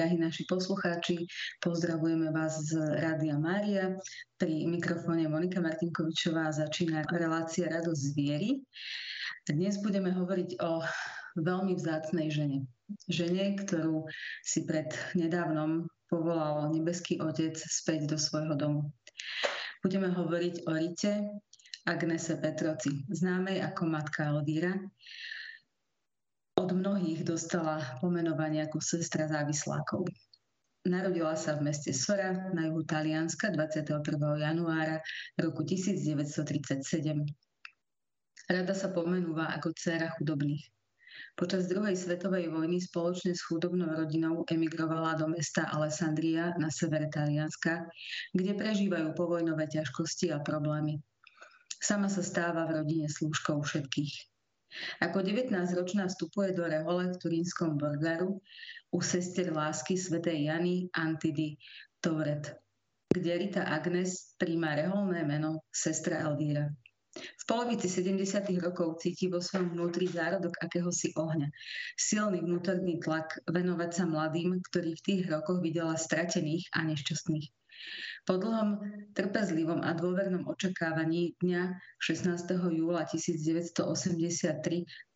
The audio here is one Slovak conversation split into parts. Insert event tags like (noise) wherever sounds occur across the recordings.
drahí naši poslucháči. Pozdravujeme vás z Rádia Mária. Pri mikrofóne Monika Martinkovičová začína relácia Radosť z viery. Dnes budeme hovoriť o veľmi vzácnej žene. Žene, ktorú si pred nedávnom povolal nebeský otec späť do svojho domu. Budeme hovoriť o Rite Agnese Petroci, známej ako matka Elvíra, od mnohých dostala pomenovanie ako sestra závislákov. Narodila sa v meste Sora na juhu Talianska 21. januára roku 1937. Rada sa pomenúva ako dcéra chudobných. Počas druhej svetovej vojny spoločne s chudobnou rodinou emigrovala do mesta Alessandria na severe Talianska, kde prežívajú povojnové ťažkosti a problémy. Sama sa stáva v rodine slúžkou všetkých. Ako 19-ročná vstupuje do rehole v turínskom Borgaru u sestier lásky svätej Jany Antidy Touret, kde Rita Agnes príjma reholné meno sestra Elvíra. V polovici 70. rokov cíti vo svojom vnútri zárodok akéhosi ohňa. Silný vnútorný tlak venovať sa mladým, ktorí v tých rokoch videla stratených a nešťastných. Po dlhom, trpezlivom a dôvernom očakávaní dňa 16. júla 1983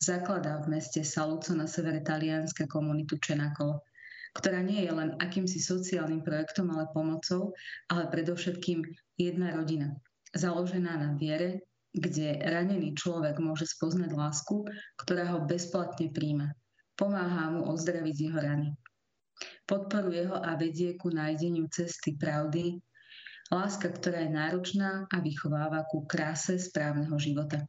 zakladá v meste Saluzzo na severe Talianska komunitu Čenakolo, ktorá nie je len akýmsi sociálnym projektom, ale pomocou, ale predovšetkým jedna rodina, založená na viere, kde ranený človek môže spoznať lásku, ktorá ho bezplatne príjma. Pomáha mu ozdraviť jeho rany podporuje ho a vedie ku nájdeniu cesty pravdy, láska, ktorá je náročná a vychováva ku kráse správneho života.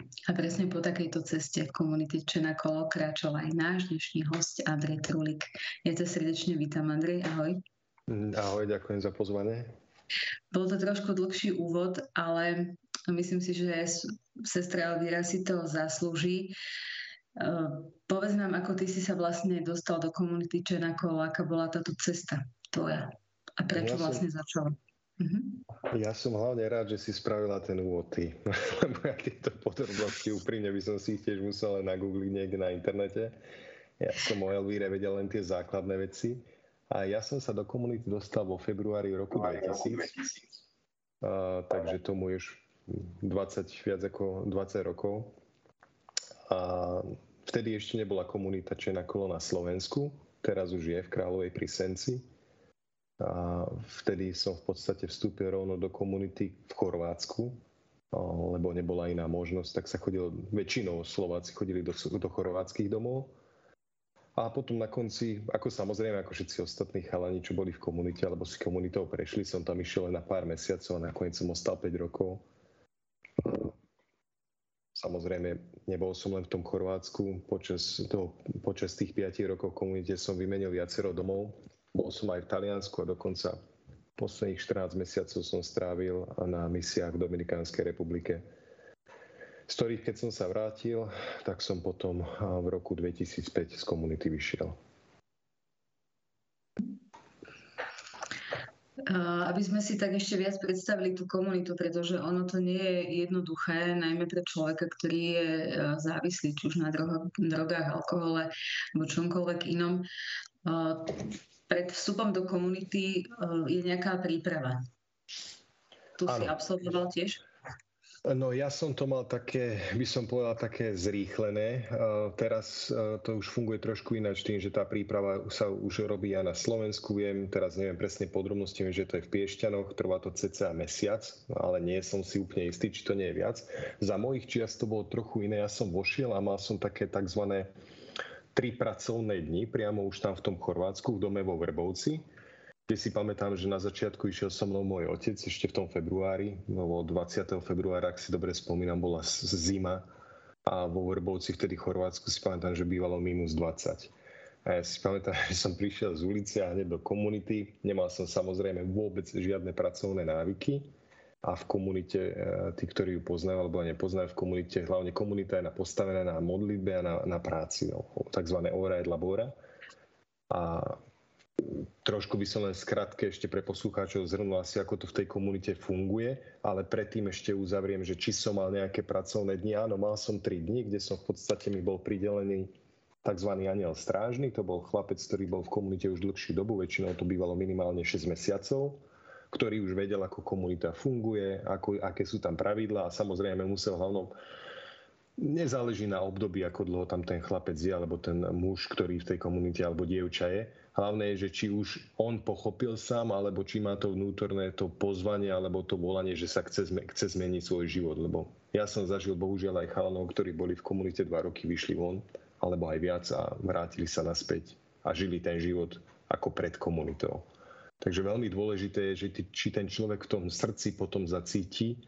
A presne po takejto ceste v komunite Čenakolo kráčal aj náš dnešný host Andrej Trulik. Ja ťa srdečne vítam, Andrej, ahoj. Ahoj, ďakujem za pozvanie. Bol to trošku dlhší úvod, ale myslím si, že sestra Elvira si to zaslúži. Ehm, povedz nám, ako ty si sa vlastne dostal do komunity Čenakov, aká bola táto cesta tvoja a prečo ja vlastne som, začala. Mhm. Ja som hlavne rád, že si spravila ten úvod ty, (laughs) lebo ja tieto podrobnosti úprimne by som si ich tiež musel len nagoogliť niekde na internete. Ja som o Elvíre vedel len tie základné veci. A ja som sa do komunity dostal vo februári roku 2000. A, takže tomu už 20, viac ako 20 rokov. A vtedy ešte nebola komunita Čena kolo na Slovensku, teraz už je v Kráľovej pri Senci. A vtedy som v podstate vstúpil rovno do komunity v Chorvátsku, lebo nebola iná možnosť, tak sa chodilo, väčšinou Slováci chodili do, do chorvátskych domov. A potom na konci, ako samozrejme, ako všetci ostatní chalani, čo boli v komunite, alebo si komunitou prešli, som tam išiel len na pár mesiacov a nakoniec som ostal 5 rokov. Samozrejme, nebol som len v tom Chorvátsku. Počas, toho, počas tých 5 rokov v komunite som vymenil viacero domov. Bol som aj v Taliansku a dokonca posledných 14 mesiacov som strávil na misiách v Dominikánskej republike, z ktorých, keď som sa vrátil, tak som potom v roku 2005 z komunity vyšiel. aby sme si tak ešte viac predstavili tú komunitu, pretože ono to nie je jednoduché, najmä pre človeka, ktorý je závislý či už na drogách, alkohole alebo čomkoľvek inom. Pred vstupom do komunity e, je nejaká príprava. Tu ano. si absolvoval tiež? No ja som to mal také, by som povedal, také zrýchlené. Teraz to už funguje trošku ináč tým, že tá príprava sa už robí aj na Slovensku. Viem, teraz neviem presne podrobnosti, viem, že to je v Piešťanoch, trvá to cca mesiac, ale nie som si úplne istý, či to nie je viac. Za mojich čiast to bolo trochu iné. Ja som vošiel a mal som také tzv. Tri pracovné dni priamo už tam v tom Chorvátsku, v dome vo Vrbovci kde si pamätám, že na začiatku išiel so mnou môj otec ešte v tom februári, no 20. februára, ak si dobre spomínam, bola zima a vo Vrbovci vtedy Chorvátsku si pamätám, že bývalo minus 20. A ja si pamätám, (laughs) že som prišiel z ulice a hneď do komunity. Nemal som samozrejme vôbec žiadne pracovné návyky a v komunite, e, tí, ktorí ju poznajú alebo nepoznajú, v komunite, hlavne komunita je postavená na modlitbe a na, na práci, no, tzv. ora et labora. A Trošku by som len skratke ešte pre poslucháčov zhrnul asi, ako to v tej komunite funguje, ale predtým ešte uzavriem, že či som mal nejaké pracovné dni. Áno, mal som 3 dni, kde som v podstate mi bol pridelený tzv. aniel strážny, to bol chlapec, ktorý bol v komunite už dlhšiu dobu, väčšinou to bývalo minimálne 6 mesiacov, ktorý už vedel, ako komunita funguje, ako, aké sú tam pravidlá a samozrejme musel hlavnom nezáleží na období, ako dlho tam ten chlapec je, alebo ten muž, ktorý v tej komunite, alebo dievča je. Hlavné je, že či už on pochopil sám, alebo či má to vnútorné to pozvanie, alebo to volanie, že sa chce, chce zmeniť svoj život. Lebo ja som zažil bohužiaľ aj chalanov, ktorí boli v komunite dva roky, vyšli von, alebo aj viac a vrátili sa naspäť a žili ten život ako pred komunitou. Takže veľmi dôležité je, že ty, či ten človek v tom srdci potom zacíti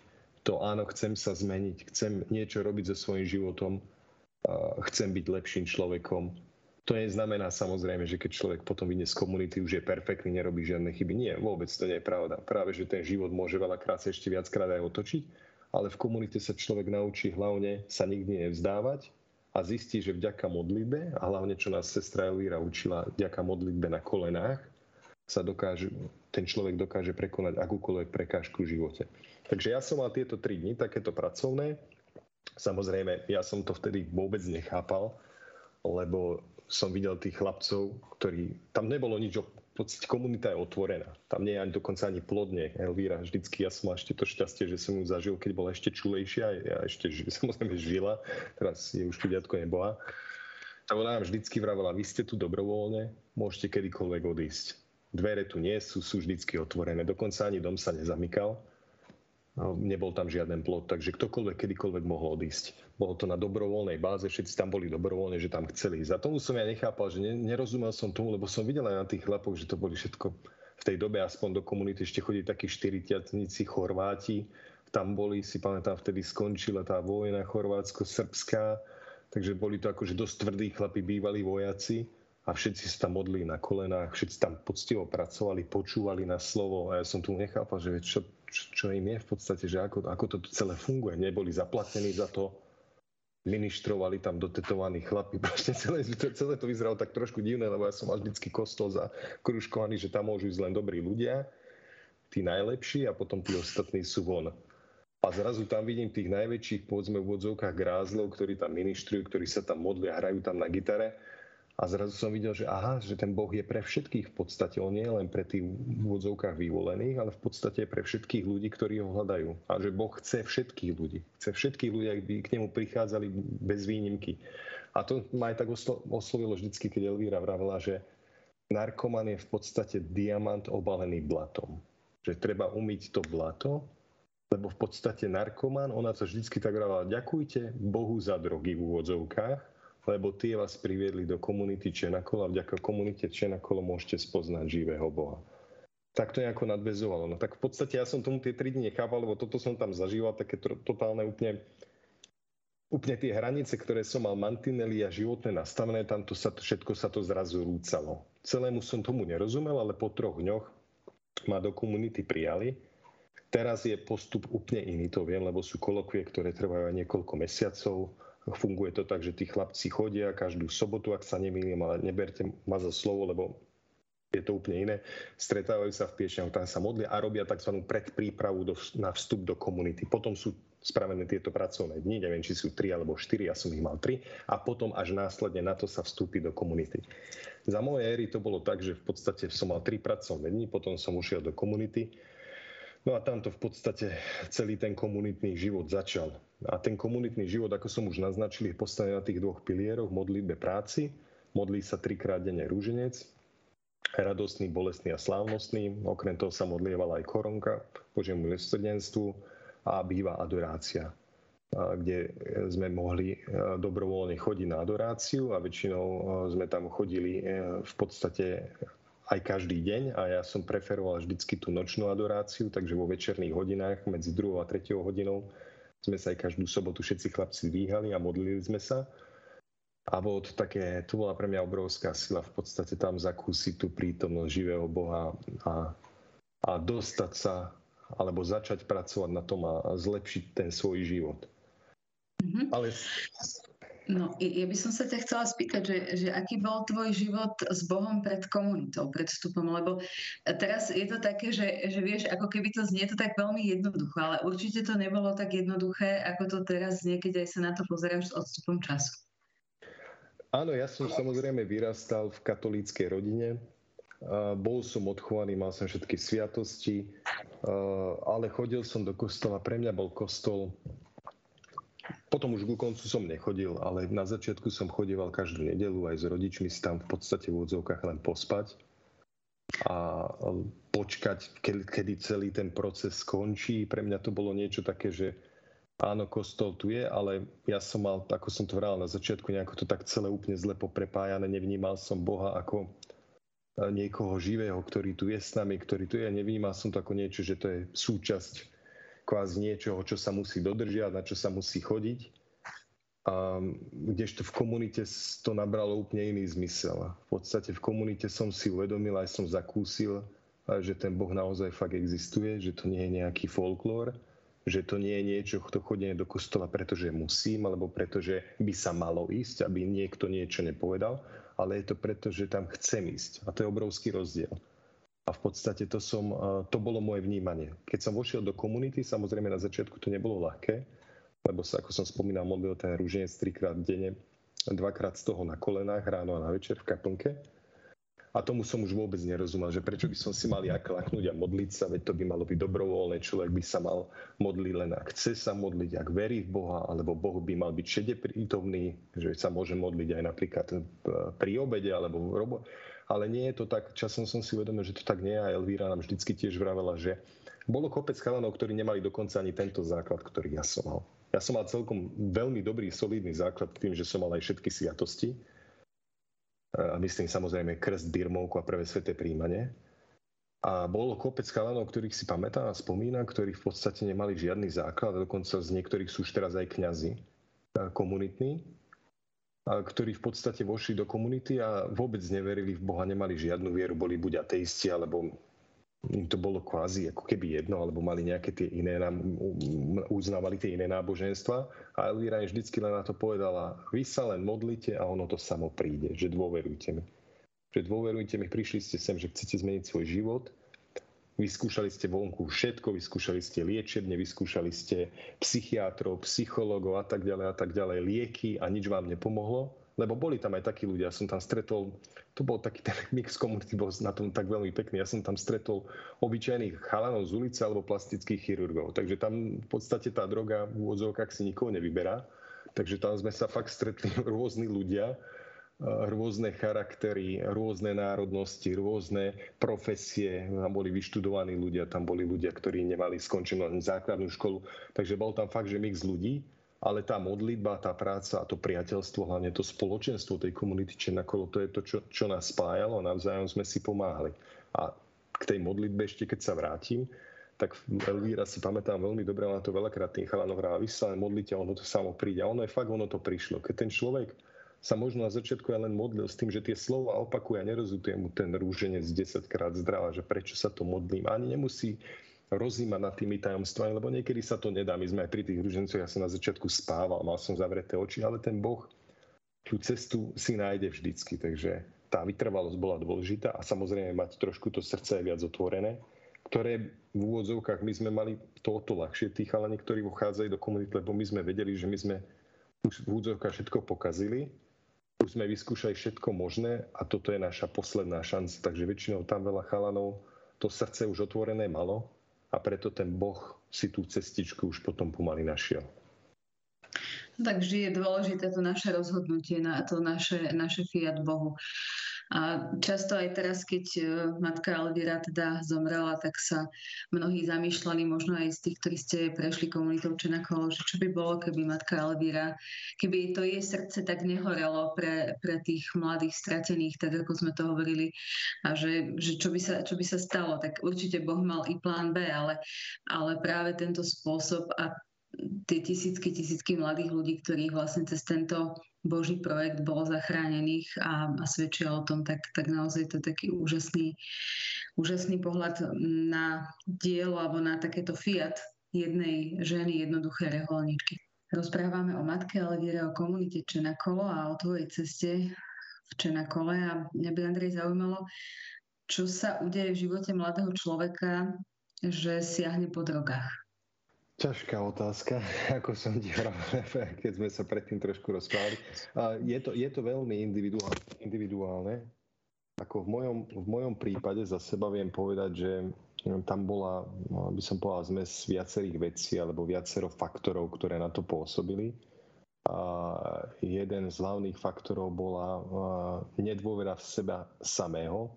to áno, chcem sa zmeniť, chcem niečo robiť so svojím životom, chcem byť lepším človekom. To neznamená samozrejme, že keď človek potom vyjde z komunity, už je perfektný, nerobí žiadne chyby. Nie, vôbec to nie je pravda. Práve, že ten život môže veľakrát sa ešte viackrát aj otočiť, ale v komunite sa človek naučí hlavne sa nikdy nevzdávať a zistí, že vďaka modlitbe, a hlavne čo nás sestra Elvíra učila, vďaka modlitbe na kolenách, sa dokáže, ten človek dokáže prekonať akúkoľvek prekážku v živote. Takže ja som mal tieto tri dni, takéto pracovné. Samozrejme, ja som to vtedy vôbec nechápal, lebo som videl tých chlapcov, ktorí... Tam nebolo nič, v podstate komunita je otvorená. Tam nie je ani dokonca ani plodne. Elvíra, vždycky ja som mal ešte to šťastie, že som ju zažil, keď bola ešte čulejšia. Ja ešte (laughs) samozrejme žila, teraz je už chudiatko nebola. A ona nám vždycky vravela, vy ste tu dobrovoľne, môžete kedykoľvek odísť dvere tu nie sú, sú vždycky otvorené. Dokonca ani dom sa nezamykal. No, nebol tam žiaden plot, takže ktokoľvek, kedykoľvek mohol odísť. Bolo to na dobrovoľnej báze, všetci tam boli dobrovoľne, že tam chceli ísť. A tomu som ja nechápal, že nerozumel som tomu, lebo som videl aj na tých chlapoch, že to boli všetko v tej dobe, aspoň do komunity ešte chodí takí štyriťatníci Chorváti. Tam boli, si pamätám, vtedy skončila tá vojna chorvátsko-srbská, takže boli to akože dosť tvrdí chlapi, bývalí vojaci a všetci sa tam modlili na kolenách, všetci tam poctivo pracovali, počúvali na slovo a ja som tu nechápal, že čo, čo, čo im je v podstate, že ako, ako to celé funguje. Neboli zaplatení za to, ministrovali tam dotetovaní chlapi. (laughs) Proste celé, celé to vyzeralo tak trošku divné, lebo ja som mal vždycky kostol za kružkovaný, že tam môžu ísť len dobrí ľudia, tí najlepší a potom tí ostatní sú von. A zrazu tam vidím tých najväčších, povedzme v odzovkách grázlov, ktorí tam ministrujú, ktorí sa tam modlia, hrajú tam na gitare a zrazu som videl, že aha, že ten Boh je pre všetkých v podstate. On nie je len pre tých v vyvolených, ale v podstate pre všetkých ľudí, ktorí ho hľadajú. A že Boh chce všetkých ľudí. Chce všetkých ľudí, aby k nemu prichádzali bez výnimky. A to ma aj tak oslovilo vždycky, keď Elvíra vravela, že narkoman je v podstate diamant obalený blatom. Že treba umyť to blato, lebo v podstate narkoman, ona to vždycky tak vravela, ďakujte Bohu za drogy v úvodzovkách, lebo tie vás priviedli do komunity Čenakol a vďaka komunite Čenakolo môžete spoznať živého Boha. Tak to nejako nadvezovalo. No tak v podstate ja som tomu tie tri dni nechápal, lebo toto som tam zažíval, také totálne úplne úplne tie hranice, ktoré som mal mantinely a životné nastavené, tam to sa, všetko sa to zrazu rúcalo. Celému som tomu nerozumel, ale po troch dňoch ma do komunity prijali. Teraz je postup úplne iný, to viem, lebo sú kolokvie, ktoré trvajú aj niekoľko mesiacov Funguje to tak, že tí chlapci chodia každú sobotu, ak sa nemýlim, ale neberte ma za slovo, lebo je to úplne iné. Stretávajú sa v Piešňahu, tam sa modlia a robia tzv. predprípravu do, na vstup do komunity. Potom sú spravené tieto pracovné dni, neviem, či sú tri alebo štyri, ja som ich mal tri, a potom až následne na to sa vstúpi do komunity. Za mojej éry to bolo tak, že v podstate som mal tri pracovné dni, potom som ušiel do komunity No a tamto v podstate celý ten komunitný život začal. A ten komunitný život, ako som už naznačil, je postavený na tých dvoch pilieroch, modlitbe práci, modlí sa trikrát denne rúženec, radostný, bolestný a slávnostný. Okrem toho sa modlievala aj koronka, Božiemu milosrdenstvu a býva adorácia kde sme mohli dobrovoľne chodiť na adoráciu a väčšinou sme tam chodili e, v podstate aj každý deň a ja som preferoval vždycky tú nočnú adoráciu, takže vo večerných hodinách medzi 2 a 3 hodinou sme sa aj každú sobotu všetci chlapci dvíhali a modlili sme sa. A bolo to také, to bola pre mňa obrovská sila v podstate tam zakúsiť tú prítomnosť živého Boha a, a dostať sa alebo začať pracovať na tom a zlepšiť ten svoj život. Mm-hmm. Ale No, ja by som sa ťa chcela spýtať, že, že aký bol tvoj život s Bohom pred komunitou, pred vstupom, lebo teraz je to také, že, že vieš, ako keby to znie to tak veľmi jednoducho, ale určite to nebolo tak jednoduché, ako to teraz znie, aj sa na to pozeráš s odstupom času. Áno, ja som samozrejme vyrastal v katolíckej rodine. Bol som odchovaný, mal som všetky sviatosti, ale chodil som do kostola. Pre mňa bol kostol potom už ku koncu som nechodil, ale na začiatku som chodieval každú nedelu aj s rodičmi si tam v podstate v úvodzovkách len pospať a počkať, kedy celý ten proces skončí. Pre mňa to bolo niečo také, že áno, kostol tu je, ale ja som mal, ako som to vral na začiatku, nejako to tak celé úplne zle poprepájane. Nevnímal som Boha ako e, niekoho živého, ktorý tu je s nami, ktorý tu je. Nevnímal som to ako niečo, že to je súčasť kvázi niečoho, čo sa musí dodržiať, na čo sa musí chodiť. A kdežto v komunite to nabralo úplne iný zmysel. V podstate v komunite som si uvedomil, aj som zakúsil, že ten Boh naozaj fakt existuje, že to nie je nejaký folklór, že to nie je niečo, to chodenie do kostola, pretože musím, alebo pretože by sa malo ísť, aby niekto niečo nepovedal, ale je to preto, že tam chcem ísť. A to je obrovský rozdiel. A v podstate to, som, to bolo moje vnímanie. Keď som vošiel do komunity, samozrejme na začiatku to nebolo ľahké, lebo sa, ako som spomínal, modlil ten rúženec trikrát denne, dvakrát z toho na kolenách, ráno a na večer v kaplnke. A tomu som už vôbec nerozumel, že prečo by som si mal ja klaknúť a modliť sa, veď to by malo byť dobrovoľné, človek by sa mal modliť len ak chce sa modliť, ak verí v Boha, alebo Boh by mal byť všade prítomný, že sa môže modliť aj napríklad pri obede alebo v robote ale nie je to tak, časom som si uvedomil, že to tak nie je a Elvíra nám vždycky tiež vravela, že bolo kopec chalanov, ktorí nemali dokonca ani tento základ, ktorý ja som mal. Ja som mal celkom veľmi dobrý, solidný základ tým, že som mal aj všetky sviatosti. A myslím samozrejme krst, birmovku a prvé sveté príjmanie. A bolo kopec chalanov, ktorých si pamätám a spomínam, ktorí v podstate nemali žiadny základ, dokonca z niektorých sú už teraz aj kňazi komunitní, ktorí v podstate vošli do komunity a vôbec neverili v Boha, nemali žiadnu vieru, boli buď ateisti, alebo im to bolo kvázi ako keby jedno, alebo mali nejaké tie iné, uznávali tie iné náboženstva. A Elvíra im vždycky len na to povedala, vy sa len modlite a ono to samo príde, že dôverujte mi. Že dôverujte mi, prišli ste sem, že chcete zmeniť svoj život Vyskúšali ste vonku všetko, vyskúšali ste liečebne, vyskúšali ste psychiatrov, psychologov a tak ďalej a tak ďalej, lieky a nič vám nepomohlo. Lebo boli tam aj takí ľudia, som tam stretol, to bol taký ten mix komunity, bol na tom tak veľmi pekný, ja som tam stretol obyčajných chalanov z ulice alebo plastických chirurgov. Takže tam v podstate tá droga v úvodzovkách si nikoho nevyberá. Takže tam sme sa fakt stretli (laughs) rôzni ľudia, rôzne charaktery, rôzne národnosti, rôzne profesie. Tam boli vyštudovaní ľudia, tam boli ľudia, ktorí nemali skončenú základnú školu. Takže bol tam fakt, že mix ľudí, ale tá modlitba, tá práca a to priateľstvo, hlavne to spoločenstvo tej komunity Čenakolo, to je to, čo, čo nás spájalo a navzájom sme si pomáhali. A k tej modlitbe ešte, keď sa vrátim, tak Elvíra si pamätám veľmi dobre, ona to veľakrát tým chalanov hrá, vy sa modlite, ono to samo príde. A ono je fakt, ono to prišlo. Keď ten človek sa možno na začiatku aj len modlil s tým, že tie slova opakuje a nerozutuje mu ten rúženec 10 krát zdravá, že prečo sa to modlím. Ani nemusí rozímať nad tými tajomstvami, lebo niekedy sa to nedá. My sme aj pri tých rúžencoch, ja som na začiatku spával, mal som zavreté oči, ale ten Boh tú cestu si nájde vždycky, takže tá vytrvalosť bola dôležitá a samozrejme mať trošku to srdce viac otvorené, ktoré v úvodzovkách my sme mali to o to ľahšie, tí chalani, ktorí vchádzajú do komunity, lebo my sme vedeli, že my sme už v úvodzovkách všetko pokazili už sme vyskúšali všetko možné a toto je naša posledná šanca. Takže väčšinou tam veľa chalanov to srdce už otvorené malo a preto ten Boh si tú cestičku už potom pomaly našiel. Takže je dôležité to naše rozhodnutie, to naše, naše fiat Bohu. A často aj teraz, keď e, matka Elvira teda zomrela, tak sa mnohí zamýšľali, možno aj z tých, ktorí ste prešli komunitou Čenakolo, že čo by bolo, keby matka Elvira, keby to jej srdce tak nehorelo pre, pre tých mladých stratených, tak ako sme to hovorili, a že, že čo, by sa, čo by sa stalo, tak určite Boh mal i plán B, ale, ale práve tento spôsob a tie tisícky, tisícky mladých ľudí, ktorých vlastne cez tento Boží projekt bol zachránených a, a svedčia o tom, tak, tak naozaj to je taký úžasný, úžasný pohľad na dielo alebo na takéto fiat jednej ženy, jednoduché reholničky. Rozprávame o matke Elvíre, o komunite Čenakolo a o tvojej ceste v Čenakole a mňa by Andrej zaujímalo, čo sa udeje v živote mladého človeka, že siahne po drogách. Ťažká otázka, (laughs) ako som ti (laughs) keď sme sa predtým trošku rozprávali. Je to, je to veľmi individuálne, individuálne. Ako v mojom, v mojom prípade za seba viem povedať, že tam bola, no, by som povedal, zmes viacerých vecí alebo viacero faktorov, ktoré na to pôsobili. A jeden z hlavných faktorov bola nedôvera v seba samého,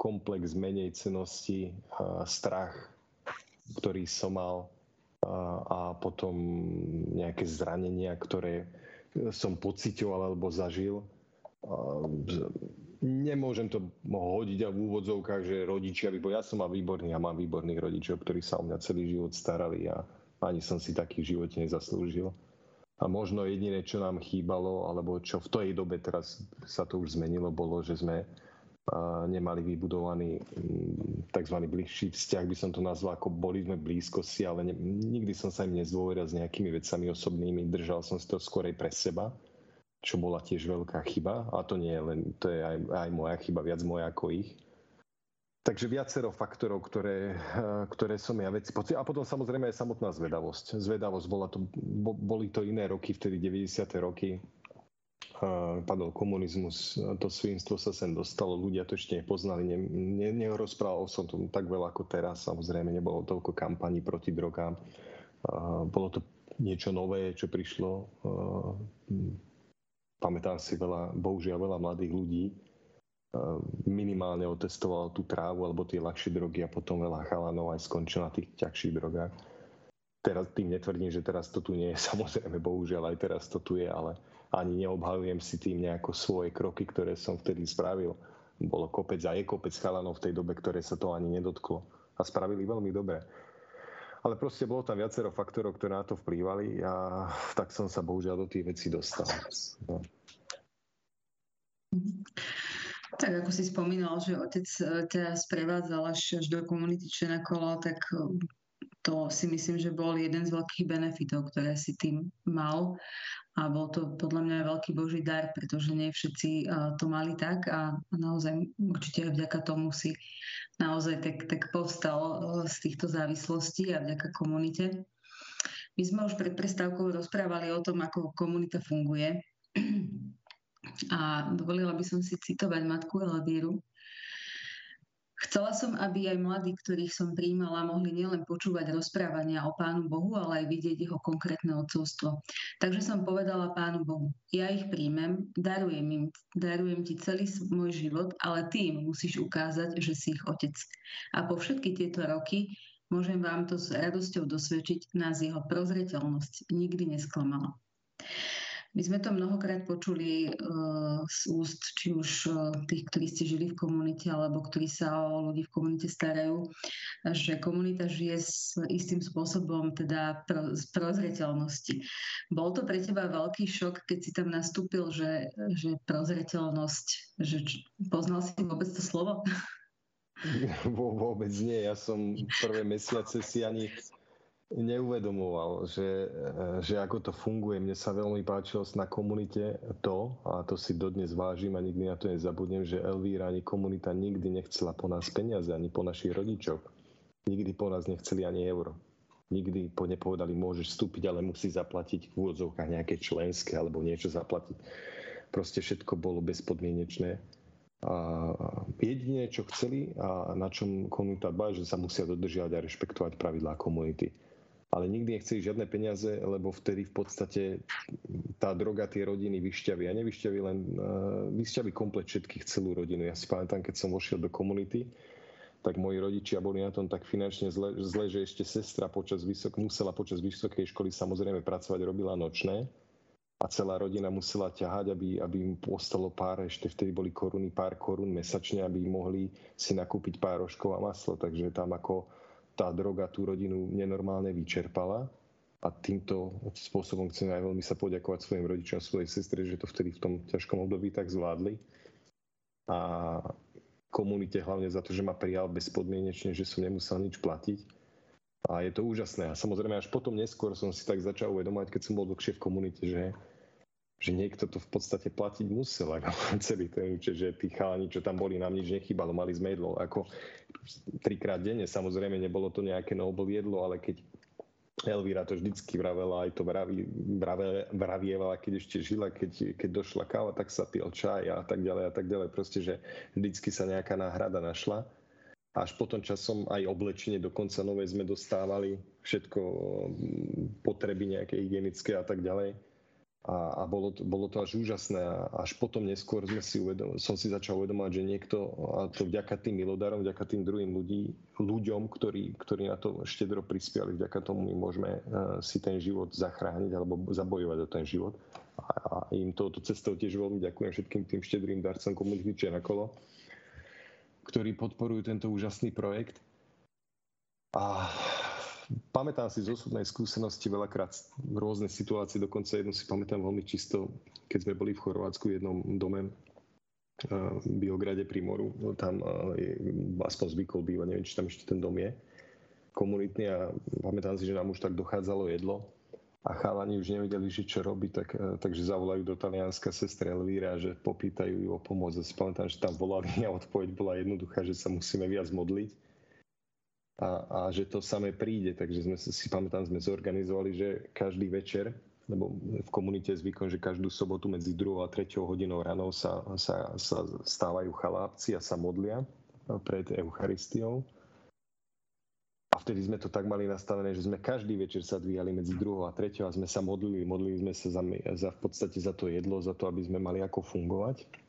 komplex menej cenosti, strach, ktorý som mal a potom nejaké zranenia, ktoré som pocitoval alebo zažil. Nemôžem to hodiť a v úvodzovkách, že rodičia, bo ja som mal výborný a mám výborných rodičov, ktorí sa o mňa celý život starali a ani som si taký v živote nezaslúžil. A možno jediné, čo nám chýbalo, alebo čo v tej dobe teraz sa to už zmenilo, bolo, že sme nemali vybudovaný mm, tzv. bližší vzťah, by som to nazval, ako boli sme blízkosti, ale ne, nikdy som sa im nezdôveril s nejakými vecami osobnými, držal som si to skorej pre seba, čo bola tiež veľká chyba a to nie je len, to je aj, aj moja chyba, viac moja ako ich. Takže viacero faktorov, ktoré, ktoré som ja veci pocit. A potom samozrejme aj samotná zvedavosť. Zvedavosť, bola to, boli to iné roky, vtedy 90. roky padol komunizmus, to svinstvo sa sem dostalo, ľudia to ešte nepoznali, ne, ne, nerozprával som to tak veľa ako teraz, samozrejme nebolo toľko kampaní proti drogám, bolo to niečo nové, čo prišlo, pamätám si veľa, bohužiaľ veľa mladých ľudí, minimálne otestovalo tú trávu alebo tie ľahšie drogy a potom veľa chalanov aj skončilo na tých ťažších drogách. Teraz tým netvrdím, že teraz to tu nie je, (laughs) samozrejme, bohužiaľ aj teraz to tu je, ale ani neobhajujem si tým nejako svoje kroky, ktoré som vtedy spravil. Bolo kopec a je kopec chalanov v tej dobe, ktoré sa to ani nedotklo. A spravili veľmi dobre. Ale proste bolo tam viacero faktorov, ktoré na to vplývali a tak som sa bohužiaľ do tých vecí dostal. No. Tak ako si spomínal, že otec ťa sprevádzal až, až do komunity kolo, tak to si myslím, že bol jeden z veľkých benefitov, ktoré si tým mal. A bol to podľa mňa veľký boží dar, pretože nie všetci to mali tak a naozaj určite aj vďaka tomu si naozaj tak, tak povstal z týchto závislostí a vďaka komunite. My sme už pred prestávkou rozprávali o tom, ako komunita funguje. A dovolila by som si citovať matku Elvíru, Chcela som, aby aj mladí, ktorých som príjmala, mohli nielen počúvať rozprávania o Pánu Bohu, ale aj vidieť jeho konkrétne odcovstvo. Takže som povedala Pánu Bohu, ja ich príjmem, darujem im, darujem ti celý môj život, ale ty im musíš ukázať, že si ich otec. A po všetky tieto roky môžem vám to s radosťou dosvedčiť, nás jeho prozreteľnosť nikdy nesklamala. My sme to mnohokrát počuli uh, z úst, či už uh, tých, ktorí ste žili v komunite, alebo ktorí sa o ľudí v komunite starajú, že komunita žije s istým spôsobom teda pro, z prozreteľnosti. Bol to pre teba veľký šok, keď si tam nastúpil, že, že prozreteľnosť, že poznal si vôbec to slovo? (laughs) Vôbec nie. Ja som prvé mesiace si ani neuvedomoval, že, že ako to funguje. Mne sa veľmi páčilo na komunite to, a to si dodnes vážim a nikdy na to nezabudnem, že Elvíra ani komunita nikdy nechcela po nás peniaze, ani po našich rodičoch. Nikdy po nás nechceli ani euro. Nikdy po nepovedali, môžeš vstúpiť, ale musí zaplatiť v úvodzovkách nejaké členské alebo niečo zaplatiť. Proste všetko bolo bezpodmienečné. A jedine, čo chceli a na čom komunita dbá, že sa musia dodržiavať a rešpektovať pravidlá komunity ale nikdy nechceli žiadne peniaze, lebo vtedy v podstate tá droga tie rodiny vyšťaví. A nevyšťaví len, vyšťaví komplet všetkých, celú rodinu. Ja si pamätám, keď som vošiel do komunity, tak moji rodičia boli na tom tak finančne zle, zle že ešte sestra počas vysok, musela počas vysokej školy samozrejme pracovať, robila nočné a celá rodina musela ťahať, aby, aby im postalo pár, ešte vtedy boli koruny, pár korún mesačne, aby mohli si nakúpiť pár rožkov a maslo. Takže tam ako tá droga tú rodinu nenormálne vyčerpala a týmto spôsobom chcem aj veľmi sa poďakovať svojim rodičom svojej sestre, že to vtedy v tom ťažkom období tak zvládli. A komunite hlavne za to, že ma prijal bezpodmienečne, že som nemusel nič platiť. A je to úžasné. A samozrejme až potom neskôr som si tak začal uvedomať, keď som bol dlhšie v komunite, že že niekto to v podstate platiť musel, ako (laughs) celý ten účet, že tí chalani, čo tam boli, nám nič nechybalo, mali sme jedlo ako trikrát denne, samozrejme nebolo to nejaké nobel jedlo, ale keď Elvíra to vždycky vravela, aj to vraví, vravé, vravievala, keď ešte žila, keď, keď došla káva, tak sa pil čaj a tak ďalej a tak ďalej. Proste, že vždycky sa nejaká náhrada našla. Až potom časom aj oblečenie dokonca nové sme dostávali, všetko potreby nejaké hygienické a tak ďalej a, a bolo, to, bolo to až úžasné a až potom neskôr sme si uvedom, som si začal uvedomať, že niekto, a to vďaka tým milodarom, vďaka tým druhým ľudí, ľuďom, ktorí, ktorí na to štedro prispiali, vďaka tomu my môžeme uh, si ten život zachrániť alebo zabojovať o ten život. A, a im touto cestou tiež veľmi ďakujem všetkým tým štedrým darcom komunity na ktorí podporujú tento úžasný projekt. A pamätám si z osobnej skúsenosti veľakrát rôzne situácie, dokonca jednu si pamätám veľmi čisto, keď sme boli v Chorvátsku v jednom dome v Biograde pri moru, tam je, aspoň zvykol bývať, neviem, či tam ešte ten dom je, komunitný a pamätám si, že nám už tak dochádzalo jedlo a chalani už nevedeli, že čo robiť, tak, takže zavolajú do Talianska sestre Elvíra, že popýtajú ju o pomoc. A si pamätám, že tam volali a odpoveď bola jednoduchá, že sa musíme viac modliť a, a že to samé príde. Takže sme si pamätám, sme zorganizovali, že každý večer, lebo v komunite je zvykom, že každú sobotu medzi 2 a 3 hodinou ráno sa, sa, sa stávajú chalápci a sa modlia pred Eucharistiou. A vtedy sme to tak mali nastavené, že sme každý večer sa dvíjali medzi 2 a 3 a sme sa modlili. Modlili sme sa za, za, v podstate za to jedlo, za to, aby sme mali ako fungovať.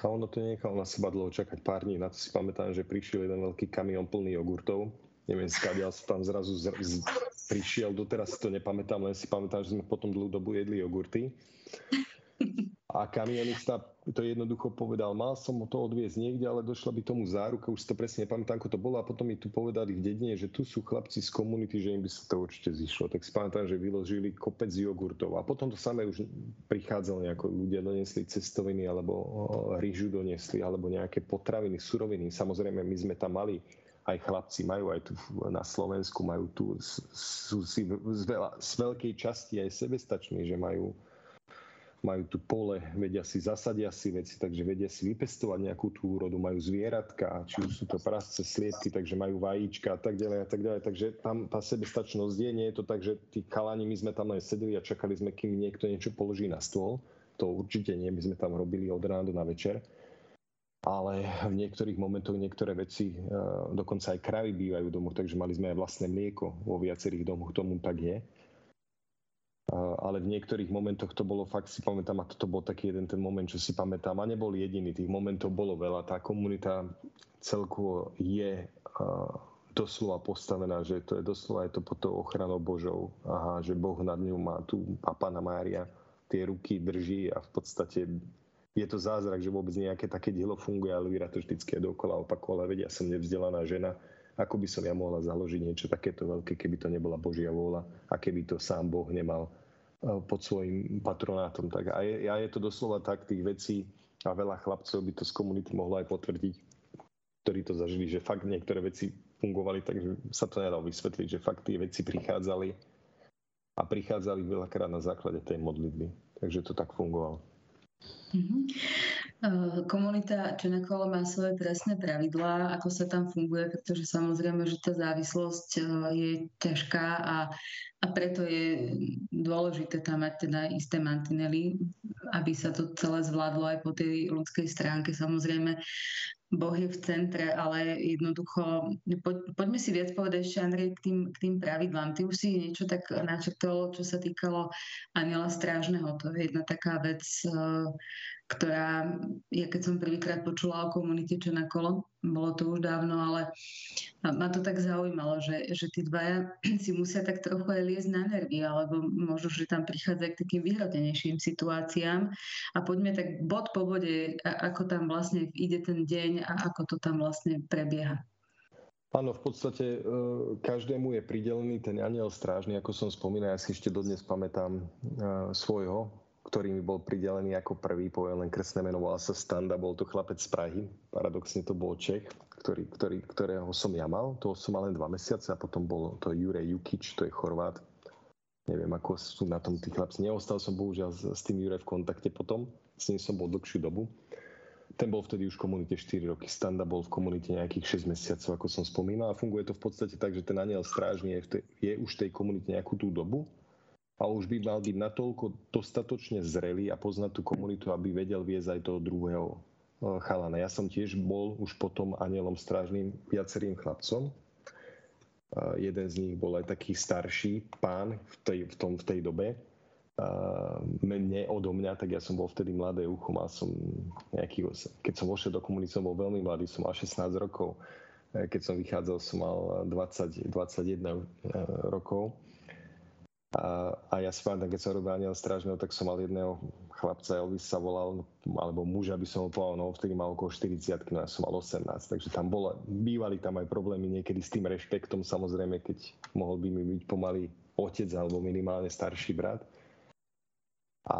A ono to nenechalo na seba dlho čakať pár dní. Na to si pamätám, že prišiel jeden veľký kamión plný jogurtov. Neviem, skadiaľ som tam zrazu z, z, prišiel, doteraz si to nepamätám, len si pamätám, že sme potom dlhú dobu jedli jogurty. A kamionista to jednoducho povedal, mal som to odviezť niekde, ale došla by tomu záruka, už si to presne nepamätám, ako to bolo a potom mi tu povedali v dedine, že tu sú chlapci z komunity, že im by sa to určite zišlo. Tak si pamätám, že vyložili kopec jogurtov a potom to samé už prichádzalo nejako ľudia donesli cestoviny alebo rýžu donesli alebo nejaké potraviny, suroviny. Samozrejme, my sme tam mali aj chlapci majú aj tu na Slovensku, majú tu, sú si z, veľa, z veľkej časti aj sebestační, že majú majú tu pole, vedia si, zasadia si veci, takže vedia si vypestovať nejakú tú úrodu, majú zvieratka, či už sú to prasce, sliepky, takže majú vajíčka a tak ďalej a tak ďalej. Takže tam tá sebestačnosť je, nie je to tak, že tí kalani, my sme tam len sedeli a čakali sme, kým niekto niečo položí na stôl. To určite nie, my sme tam robili od rána do na večer. Ale v niektorých momentoch niektoré veci, e, dokonca aj kravy bývajú v domoch, takže mali sme aj vlastné mlieko vo viacerých domoch, tomu tak je ale v niektorých momentoch to bolo fakt, si pamätám, a toto bol taký jeden ten moment, čo si pamätám, a nebol jediný, tých momentov bolo veľa. Tá komunita celkovo je doslova postavená, že to je doslova je to pod tou ochranou Božou. Aha, že Boh nad ňou má tu a Pána Mária tie ruky drží a v podstate je to zázrak, že vôbec nejaké také dielo funguje, ale Elvira to vždycky dokola opakovala, vedia, som nevzdelaná žena, ako by som ja mohla založiť niečo takéto veľké, keby to nebola Božia vôľa a keby to sám Boh nemal pod svojim patronátom. Tak a je, a je to doslova tak tých vecí a veľa chlapcov by to z komunity mohlo aj potvrdiť, ktorí to zažili, že fakt niektoré veci fungovali, takže sa to nedalo vysvetliť, že fakt tie veci prichádzali a prichádzali veľakrát na základe tej modlitby. Takže to tak fungovalo. Mm-hmm. Komunita Čenekolo má svoje presné pravidlá, ako sa tam funguje, pretože samozrejme, že tá závislosť eh, je ťažká a, a preto je dôležité tam mať teda isté mantinely, aby sa to celé zvládlo aj po tej ľudskej stránke. Samozrejme, Boh je v centre, ale jednoducho, po, poďme si viac povedať ešte, Andrej, k tým, k tým pravidlám. Ty už si niečo tak načrtol, čo sa týkalo aniela strážneho. To je jedna taká vec, eh, ktorá, ja keď som prvýkrát počula o komunite čo na kolo, bolo to už dávno, ale ma to tak zaujímalo, že, že tí dvaja (clears throat) si musia tak trochu aj liesť na nervy, alebo možno, že tam prichádza k takým vyhrotenejším situáciám. A poďme tak bod po bode, ako tam vlastne ide ten deň a ako to tam vlastne prebieha. Áno, v podstate e, každému je pridelený ten aniel strážny, ako som spomínal, ja si ešte dodnes pamätám e, svojho, ktorý mi bol pridelený ako prvý, poviem len kresné meno, volal sa Standa, bol to chlapec z Prahy, paradoxne to bol Čech, ktorý, ktorý, ktorého som ja mal, toho som mal len dva mesiace a potom bol to Jure Jukič, to je Chorvát. Neviem, ako sú na tom tí chlapci. Neostal som bohužiaľ s tým Jure v kontakte potom, s ním som bol dlhšiu dobu. ten bol vtedy už v komunite 4 roky, Standa bol v komunite nejakých 6 mesiacov, ako som spomínal. A funguje to v podstate tak, že ten aniel strážny je, v tej, je už v tej komunite nejakú tú dobu a už by mal byť natoľko dostatočne zrelý a poznať tú komunitu, aby vedel viesť aj toho druhého e, chalana. Ja som tiež bol už potom anielom strážnym viacerým chlapcom. E, jeden z nich bol aj taký starší pán v tej, v tom, v tej dobe, mne odo mňa, tak ja som bol vtedy mladé ucho, mal som nejaký, keď som vošiel do komunity, som bol veľmi mladý, som mal 16 rokov, e, keď som vychádzal, som mal 20, 21 e, rokov. A, a ja si pamätám, keď som robil aniel strážneho, tak som mal jedného chlapca, Elvis sa volal, alebo muža by som ho povedal, no vtedy mal okolo 40, no ja som mal 18, takže tam bola, bývali tam aj problémy niekedy s tým rešpektom, samozrejme, keď mohol by mi byť pomaly otec alebo minimálne starší brat. A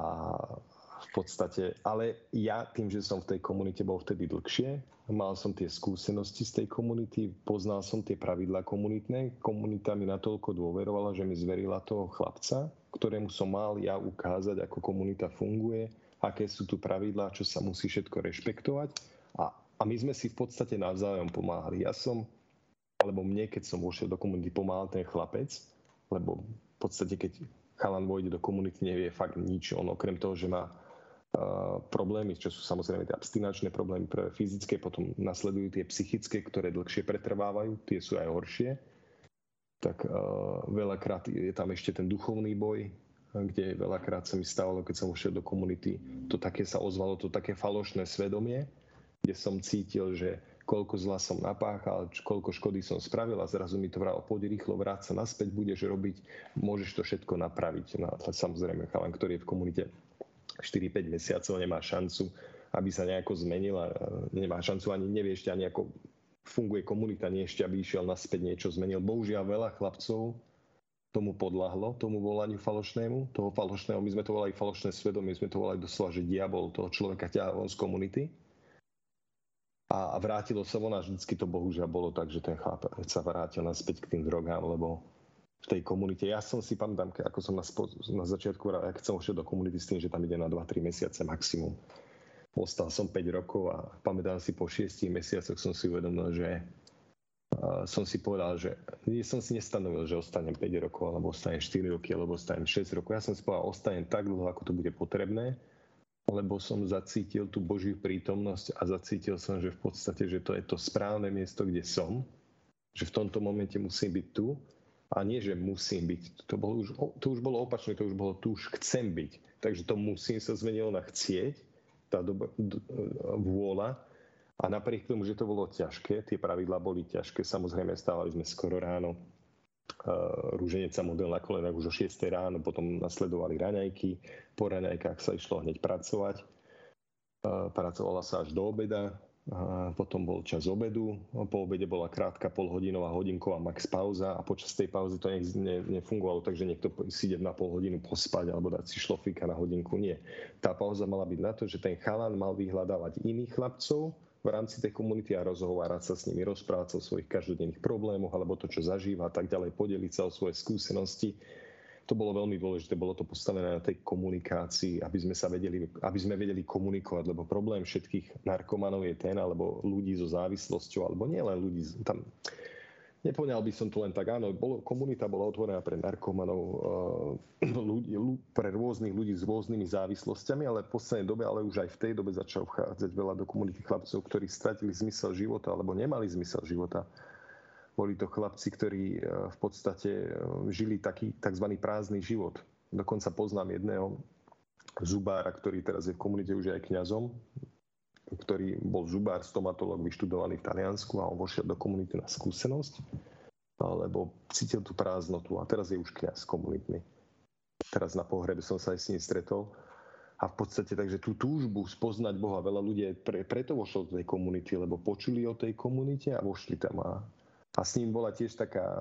v podstate, ale ja tým, že som v tej komunite bol vtedy dlhšie, mal som tie skúsenosti z tej komunity, poznal som tie pravidlá komunitné, komunita mi natoľko dôverovala, že mi zverila toho chlapca, ktorému som mal ja ukázať, ako komunita funguje, aké sú tu pravidlá, čo sa musí všetko rešpektovať. A, a my sme si v podstate navzájom pomáhali. Ja som, alebo mne, keď som vošiel do komunity, pomáhal ten chlapec, lebo v podstate, keď chalan vojde do komunity, nevie fakt nič. On okrem toho, že má problémy, čo sú samozrejme tie abstinačné problémy pre fyzické, potom nasledujú tie psychické, ktoré dlhšie pretrvávajú, tie sú aj horšie. Tak uh, veľakrát je tam ešte ten duchovný boj, kde veľakrát sa mi stávalo, keď som ušiel do komunity, to také sa ozvalo, to také falošné svedomie, kde som cítil, že koľko zla som napáchal, koľko škody som spravil a zrazu mi to vralo, poď rýchlo, vráť sa naspäť, budeš robiť, môžeš to všetko napraviť. No, samozrejme, chalan, ktorý je v komunite 4-5 mesiacov, nemá šancu, aby sa nejako zmenila, nemá šancu ani nevie ešte ani ako funguje komunita, nie ešte, aby išiel naspäť niečo zmenil. Bohužiaľ veľa chlapcov tomu podľahlo, tomu volaniu falošnému, toho falošného, my sme to volali falošné svedomie, my sme to volali doslova, že diabol toho človeka ťahá von z komunity a vrátilo sa von a vždycky to bohužiaľ bolo tak, že ten chlap sa vrátil naspäť k tým drogám, lebo v tej komunite. Ja som si pamätám, ako som na, na začiatku, keď som ušiel do komunity s tým, že tam ide na 2-3 mesiace maximum. Ostal som 5 rokov a pamätám si po 6 mesiacoch som si uvedomil, že som si povedal, že nie som si nestanovil, že ostanem 5 rokov, alebo ostanem 4 roky, alebo ostanem 6 rokov. Ja som si povedal, ostanem tak dlho, ako to bude potrebné lebo som zacítil tú Božiu prítomnosť a zacítil som, že v podstate, že to je to správne miesto, kde som, že v tomto momente musím byť tu a nie, že musím byť. To, bolo už, to už bolo opačné, to už bolo tu už chcem byť. Takže to musím sa zmenilo na chcieť, tá doba, vôľa a napriek tomu, že to bolo ťažké, tie pravidlá boli ťažké, samozrejme stávali sme skoro ráno, rúženec sa model na kolenách už o 6 ráno, potom nasledovali raňajky, po raňajkách sa išlo hneď pracovať. Pracovala sa až do obeda, potom bol čas obedu, po obede bola krátka polhodinová hodinková max pauza a počas tej pauzy to ne, ne, nefungovalo tak, že niekto si ide na pol hodinu pospať alebo dať si šlofika na hodinku. Nie. Tá pauza mala byť na to, že ten chalan mal vyhľadávať iných chlapcov, v rámci tej komunity a rozhovárať sa s nimi, rozprávať sa o svojich každodenných problémoch alebo to, čo zažíva a tak ďalej, podeliť sa o svoje skúsenosti. To bolo veľmi dôležité, bolo to postavené na tej komunikácii, aby sme sa vedeli, aby sme vedeli komunikovať, lebo problém všetkých narkomanov je ten, alebo ľudí so závislosťou, alebo nielen ľudí, tam Nepoňal by som to len tak, áno, bolo, komunita bola otvorená pre narkomanov, eh, (clears throat) ľudí, pre rôznych ľudí s rôznymi závislosťami, ale v poslednej dobe, ale už aj v tej dobe začalo vchádzať veľa do komunity chlapcov, ktorí stratili zmysel života alebo nemali zmysel života. Boli to chlapci, ktorí eh, v podstate eh, žili taký tzv. prázdny život. Dokonca poznám jedného zubára, ktorý teraz je v komunite už aj kňazom, ktorý bol zubár, stomatolog, vyštudovaný v Taliansku a on vošiel do komunity na skúsenosť, lebo cítil tú prázdnotu a teraz je už kniaz komunitný. Teraz na pohrebe som sa aj s ním stretol a v podstate takže tú túžbu spoznať Boha veľa ľudí pre, preto vošlo do tej komunity, lebo počuli o tej komunite a vošli tam a a s ním bola tiež taká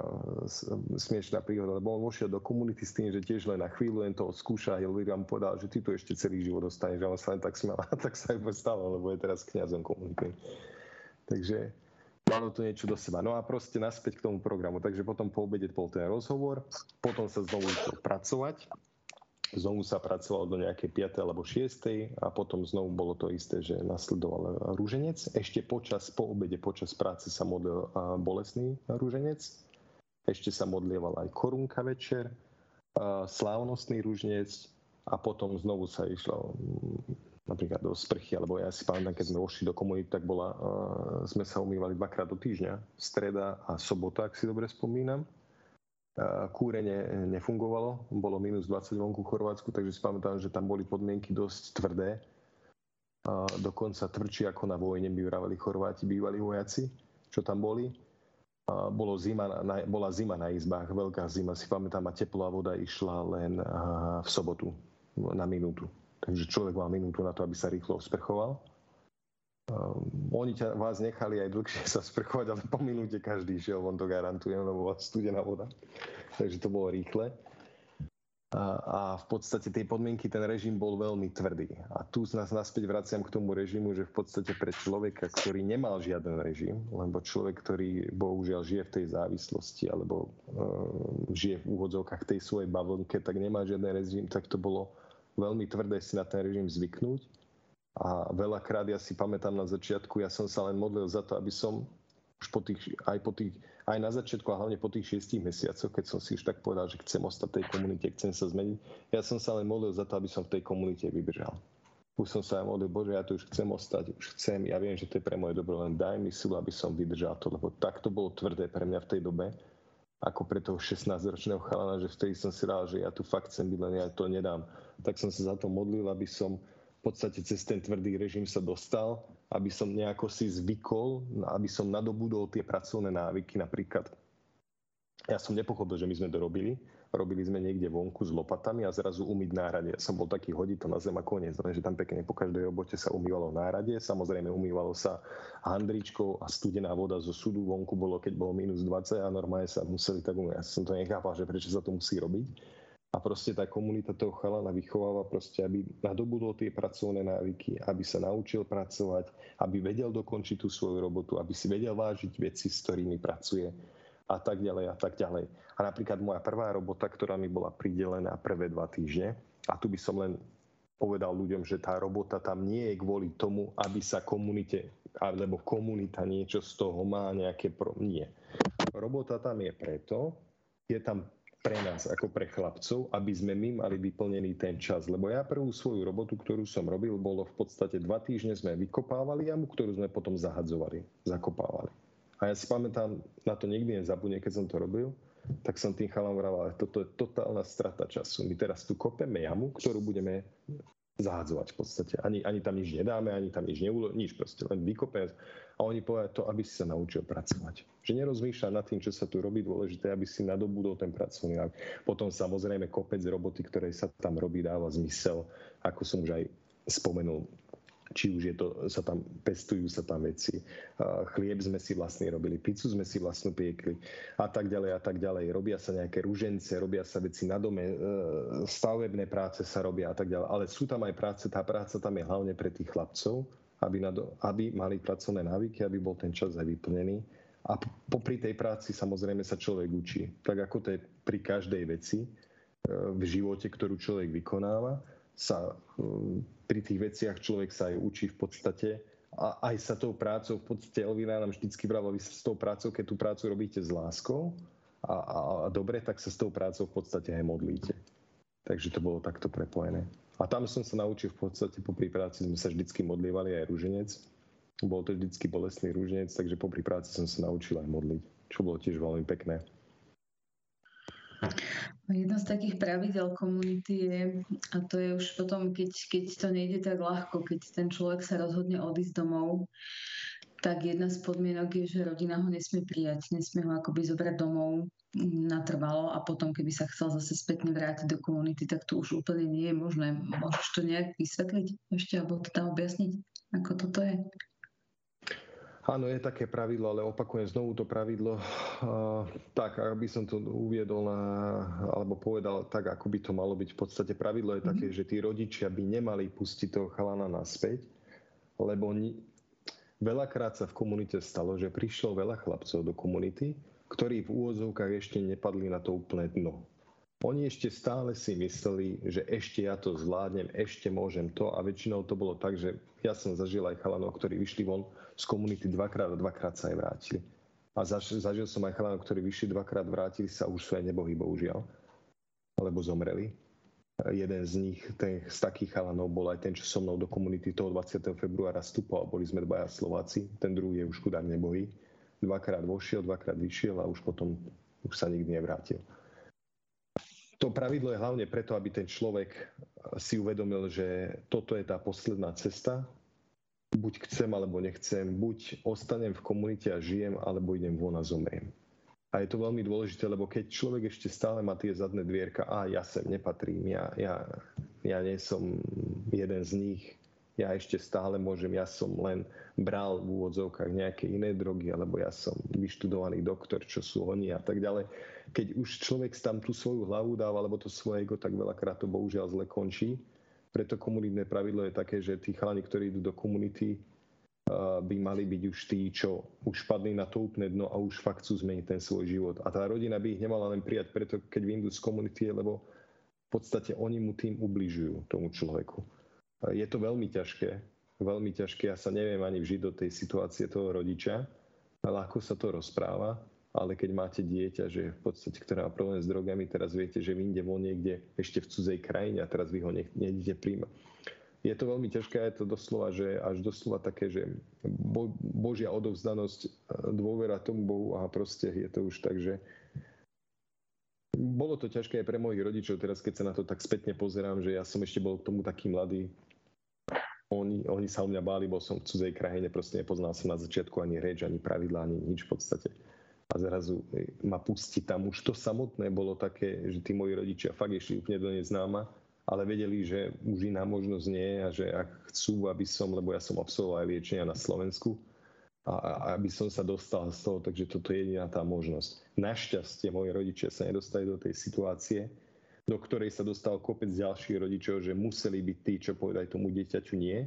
smiešná príhoda, lebo on vošiel do komunity s tým, že tiež len na chvíľu len to skúša a Hilvira mu povedal, že ty tu ešte celý život dostaneš. A on sa len tak smial, (laughs) tak sa aj stalo, lebo je teraz kňazom komunity. Takže malo to niečo do seba. No a proste naspäť k tomu programu. Takže potom po obede bol ten rozhovor, potom sa znovu išlo pracovať. Znovu sa pracovalo do nejakej 5. alebo 6. a potom znovu bolo to isté, že nasledoval rúženec. Ešte počas, po obede, počas práce sa modlil bolesný rúženec. Ešte sa modlieval aj korunka večer, slávnostný rúženec a potom znovu sa išlo mm, napríklad do sprchy, alebo ja si pamätám, keď sme vošli do komunity, tak bola, sme sa umývali dvakrát do týždňa, streda a sobota, ak si dobre spomínam kúrenie nefungovalo, bolo minus 20 vonku v Chorvátsku, takže si pamätám, že tam boli podmienky dosť tvrdé. Dokonca tvrdšie ako na vojne by vraveli Chorváti, bývalí vojaci, čo tam boli. Bolo zima bola zima na izbách, veľká zima, si pamätám, a teplá voda išla len v sobotu na minútu. Takže človek mal minútu na to, aby sa rýchlo osprchoval. Um, oni ťa, vás nechali aj dlhšie sa sprchovať, ale po minúte každý šiel, on to garantujem, lebo bola studená voda. Takže to bolo rýchle. A, a v podstate tej podmienky, ten režim bol veľmi tvrdý. A tu nás naspäť vraciam k tomu režimu, že v podstate pre človeka, ktorý nemal žiaden režim, lebo človek, ktorý bohužiaľ žije v tej závislosti alebo uh, žije v úvodzovkách tej svojej bavlnke, tak nemá žiaden režim, tak to bolo veľmi tvrdé si na ten režim zvyknúť a veľakrát ja si pamätám na začiatku, ja som sa len modlil za to, aby som už po tých, aj, po tých, aj na začiatku a hlavne po tých šiestich mesiacoch, keď som si už tak povedal, že chcem ostať v tej komunite, chcem sa zmeniť, ja som sa len modlil za to, aby som v tej komunite vydržal. Už som sa aj modlil, Bože, ja tu už chcem ostať, už chcem, ja viem, že to je pre moje dobro, len daj mi silu, aby som vydržal to, lebo tak to bolo tvrdé pre mňa v tej dobe, ako pre toho 16-ročného chalana, že vtedy som si dal, že ja tu fakt chcem byť, len ja to nedám. Tak som sa za to modlil, aby som v podstate cez ten tvrdý režim sa dostal, aby som nejako si zvykol, aby som nadobudol tie pracovné návyky. Napríklad, ja som nepochopil, že my sme to robili. Robili sme niekde vonku s lopatami a zrazu umyť nárade. Som bol taký hodito na zem a koniec, že tam pekne po každej robote sa umývalo v nárade. Samozrejme umývalo sa handričkou a studená voda zo sudu vonku bolo, keď bolo minus 20 a normálne sa museli tak umývať. Ja som to nechápal, že prečo sa to musí robiť a proste tá komunita toho chalana vychováva proste, aby nadobudol tie pracovné návyky, aby sa naučil pracovať, aby vedel dokončiť tú svoju robotu, aby si vedel vážiť veci, s ktorými pracuje a tak ďalej a tak ďalej. A napríklad moja prvá robota, ktorá mi bola pridelená prvé dva týždne, a tu by som len povedal ľuďom, že tá robota tam nie je kvôli tomu, aby sa komunite, alebo komunita niečo z toho má nejaké... Pro... Nie. Robota tam je preto, je tam pre nás ako pre chlapcov, aby sme my mali vyplnený ten čas. Lebo ja prvú svoju robotu, ktorú som robil, bolo v podstate dva týždne sme vykopávali jamu, ktorú sme potom zahadzovali, zakopávali. A ja si pamätám, na to nikdy nezabudne, keď som to robil, tak som tým chalom vraval, toto je totálna strata času. My teraz tu kopeme jamu, ktorú budeme zahadzovať v podstate. Ani, ani tam nič nedáme, ani tam nič neulo, nič proste, len vykope a oni povedali to, aby si sa naučil pracovať. Že nerozmýšľa nad tým, čo sa tu robí, dôležité, aby si nadobudol ten pracovný návik. Potom samozrejme kopec roboty, ktoré sa tam robí, dáva zmysel, ako som už aj spomenul, či už je to, sa tam, pestujú sa tam veci, chlieb sme si vlastne robili, pizzu sme si vlastne piekli a tak ďalej a tak ďalej. Robia sa nejaké ružence, robia sa veci na dome, e, stavebné práce sa robia a tak ďalej. Ale sú tam aj práce, tá práca tam je hlavne pre tých chlapcov, aby, na, aby mali pracovné návyky, aby bol ten čas aj vyplnený. A popri tej práci samozrejme sa človek učí. Tak ako to je pri každej veci e, v živote, ktorú človek vykonáva, sa mm, pri tých veciach človek sa aj učí v podstate a aj sa tou prácou, v podstate Elvina nám vždycky brala, vy sa s tou prácou, keď tú prácu robíte s láskou a, a, a dobre, tak sa s tou prácou v podstate aj modlíte. Takže to bolo takto prepojené. A tam som sa naučil v podstate, po práci sme sa vždycky modlievali aj rúženec. Bol to vždycky bolestný rúženec, takže po práci som sa naučil aj modliť, čo bolo tiež veľmi pekné. Jedno z takých pravidel komunity je, a to je už potom, keď, keď to nejde tak ľahko, keď ten človek sa rozhodne odísť domov, tak jedna z podmienok je, že rodina ho nesmie prijať, nesmie ho akoby zobrať domov natrvalo a potom, keby sa chcel zase spätne vrátiť do komunity, tak to už úplne nie je možné. Môžeš to nejak vysvetliť ešte, alebo tam objasniť, ako toto je? Áno, je také pravidlo, ale opakujem znovu to pravidlo. Uh, tak, aby som to uviedol na, alebo povedal tak, ako by to malo byť. V podstate pravidlo je také, mm-hmm. že tí rodičia by nemali pustiť toho chalana naspäť, lebo ni- veľakrát sa v komunite stalo, že prišlo veľa chlapcov do komunity, ktorí v úvodzovkách ešte nepadli na to úplné dno. Oni ešte stále si mysleli, že ešte ja to zvládnem, ešte môžem to a väčšinou to bolo tak, že ja som zažil aj chalanov, ktorí vyšli von z komunity dvakrát a dvakrát sa aj vrátili. A zažil, som aj chalanov, ktorí vyšli dvakrát, vrátili sa už sú aj nebohy, bohužiaľ, alebo zomreli. Jeden z nich, ten, z takých chalanov bol aj ten, čo so mnou do komunity toho 20. februára vstúpal. Boli sme dvaja Slováci, ten druhý je už chudák nebohý. Dvakrát vošiel, dvakrát vyšiel a už potom už sa nikdy nevrátil. To pravidlo je hlavne preto, aby ten človek si uvedomil, že toto je tá posledná cesta. Buď chcem, alebo nechcem. Buď ostanem v komunite a žijem, alebo idem von a zomriem. A je to veľmi dôležité, lebo keď človek ešte stále má tie zadné dvierka, a ja sem nepatrím, ja, ja, ja nie som jeden z nich, ja ešte stále môžem, ja som len bral v úvodzovkách nejaké iné drogy, alebo ja som vyštudovaný doktor, čo sú oni a tak ďalej. Keď už človek tam tú svoju hlavu dáva, alebo to svoje ego, tak veľakrát to bohužiaľ zle končí. Preto komunitné pravidlo je také, že tí chalani, ktorí idú do komunity, by mali byť už tí, čo už padli na to úplne dno a už fakt chcú zmeniť ten svoj život. A tá rodina by ich nemala len prijať preto, keď vyjdú z komunity, lebo v podstate oni mu tým ubližujú, tomu človeku. Je to veľmi ťažké, veľmi ťažké. Ja sa neviem ani vžiť do tej situácie toho rodiča, ľahko sa to rozpráva, ale keď máte dieťa, že v podstate, ktoré má problém s drogami, teraz viete, že vyjde von niekde ešte v cudzej krajine a teraz vy ho nejdete príjmať. Je to veľmi ťažké, je to doslova, že až doslova také, že bo, Božia odovzdanosť, e, dôvera tomu Bohu a proste je to už tak, že bolo to ťažké aj pre mojich rodičov, teraz keď sa na to tak spätne pozerám, že ja som ešte bol k tomu taký mladý, oni, oni sa o mňa báli, bol som v cudzej krajine, proste nepoznal som na začiatku ani reč, ani pravidla, ani nič v podstate. A zrazu ma pustiť tam. Už to samotné bolo také, že tí moji rodičia fakt išli úplne do neznáma ale vedeli, že už iná možnosť nie a že ak chcú, aby som, lebo ja som absolvoval aj liečenia na Slovensku, a, a aby som sa dostal z toho, takže toto je jediná tá možnosť. Našťastie moji rodičia sa nedostali do tej situácie, do ktorej sa dostal kopec ďalších rodičov, že museli byť tí, čo povedali tomu dieťaťu nie.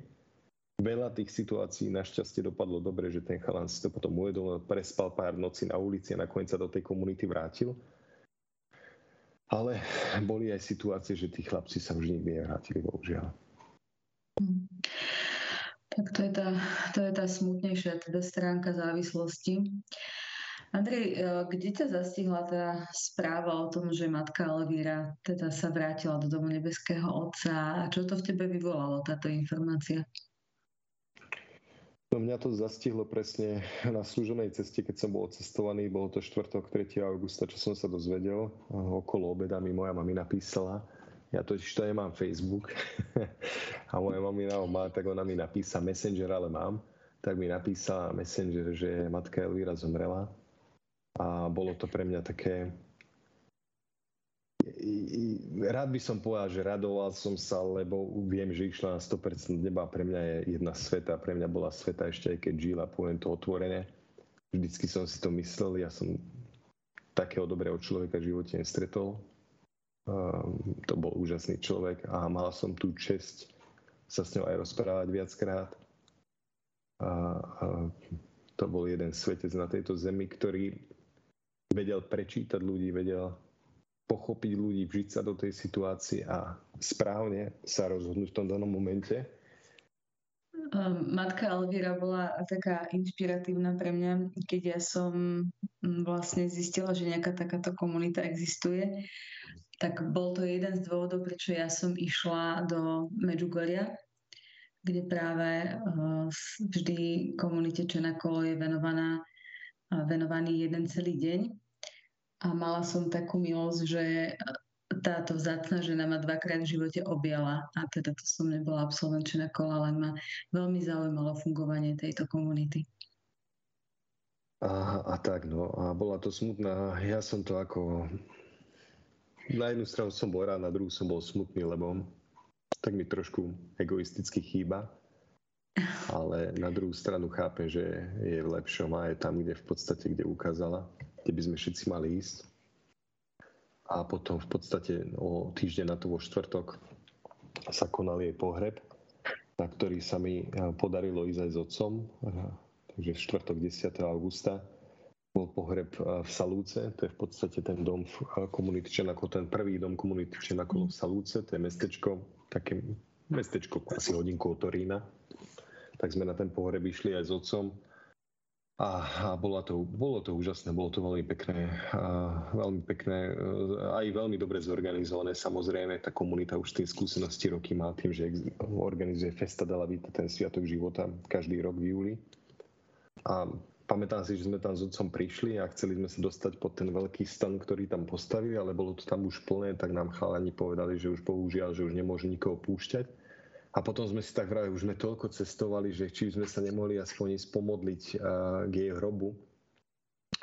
Veľa tých situácií našťastie dopadlo dobre, že ten chalan si to potom uvedomil, prespal pár noci na ulici a nakoniec sa do tej komunity vrátil ale boli aj situácie, že tí chlapci sa už nikdy nevrátili, bohužiaľ. Tak to je tá, to je tá smutnejšia teda stránka závislosti. Andrej, e, kde ťa zastihla tá správa o tom, že matka Elvíra teda sa vrátila do domu nebeského otca a čo to v tebe vyvolalo, táto informácia? No mňa to zastihlo presne na služenej ceste, keď som bol cestovaný, bolo to 4. 3. augusta, čo som sa dozvedel. Okolo obeda mi moja mami napísala, ja totiž to nemám Facebook (laughs) a moja mamina ho má, tak ona mi napísa Messenger, ale mám, tak mi napísala Messenger, že matka Elvíra zomrela a bolo to pre mňa také, rád by som povedal, že radoval som sa, lebo viem, že išla na 100% neba. Pre mňa je jedna sveta, pre mňa bola sveta ešte aj keď žila, poviem to otvorene. Vždycky som si to myslel, ja som takého dobrého človeka v živote nestretol. Um, to bol úžasný človek a mal som tú čest sa s ňou aj rozprávať viackrát. A, a to bol jeden svetec na tejto zemi, ktorý vedel prečítať ľudí, vedel pochopiť ľudí, vžiť sa do tej situácie a správne sa rozhodnúť v tom danom momente? Ehm, matka Elvíra bola taká inšpiratívna pre mňa, keď ja som mm, vlastne zistila, že nejaká takáto komunita existuje. Tak bol to jeden z dôvodov, prečo ja som išla do Medjugorja, kde práve ehm, vždy komunite Čenakolo je venovaná, venovaný jeden celý deň a mala som takú milosť, že táto vzácna žena ma dvakrát v živote objala a teda to som nebola absolvenčná kola, ale ma veľmi zaujímalo fungovanie tejto komunity. A, a tak, no. A bola to smutná. Ja som to ako... Na jednu stranu som bol rád, na druhú som bol smutný, lebo tak mi trošku egoisticky chýba. Ale na druhú stranu chápem, že je v lepšom a je tam, kde v podstate, kde ukázala kde by sme všetci mali ísť. A potom v podstate o týždeň na to vo štvrtok sa konal jej pohreb, na ktorý sa mi eh, podarilo ísť aj s otcom. Takže v štvrtok 10. augusta bol pohreb v Salúce, to je v podstate ten dom komunity Čenakov, ten prvý dom komunity Čenakov v Salúce, to je mestečko, také mestečko asi hodinku od Torína. Tak sme na ten pohreb išli aj s otcom a, a bolo, to, bolo to úžasné, bolo to veľmi pekné, a veľmi pekné, aj veľmi dobre zorganizované. Samozrejme, tá komunita už tým skúsenosti roky má tým, že organizuje Festa della Vita, ten sviatok života, každý rok v júli. A pamätám si, že sme tam s otcom prišli a chceli sme sa dostať pod ten veľký stan, ktorý tam postavili, ale bolo to tam už plné, tak nám chalani povedali, že už bohužiaľ, že už nemôžu nikoho púšťať. A potom sme si tak vrali, už sme toľko cestovali, že či sme sa nemohli aspoň pomodliť uh, k jej hrobu.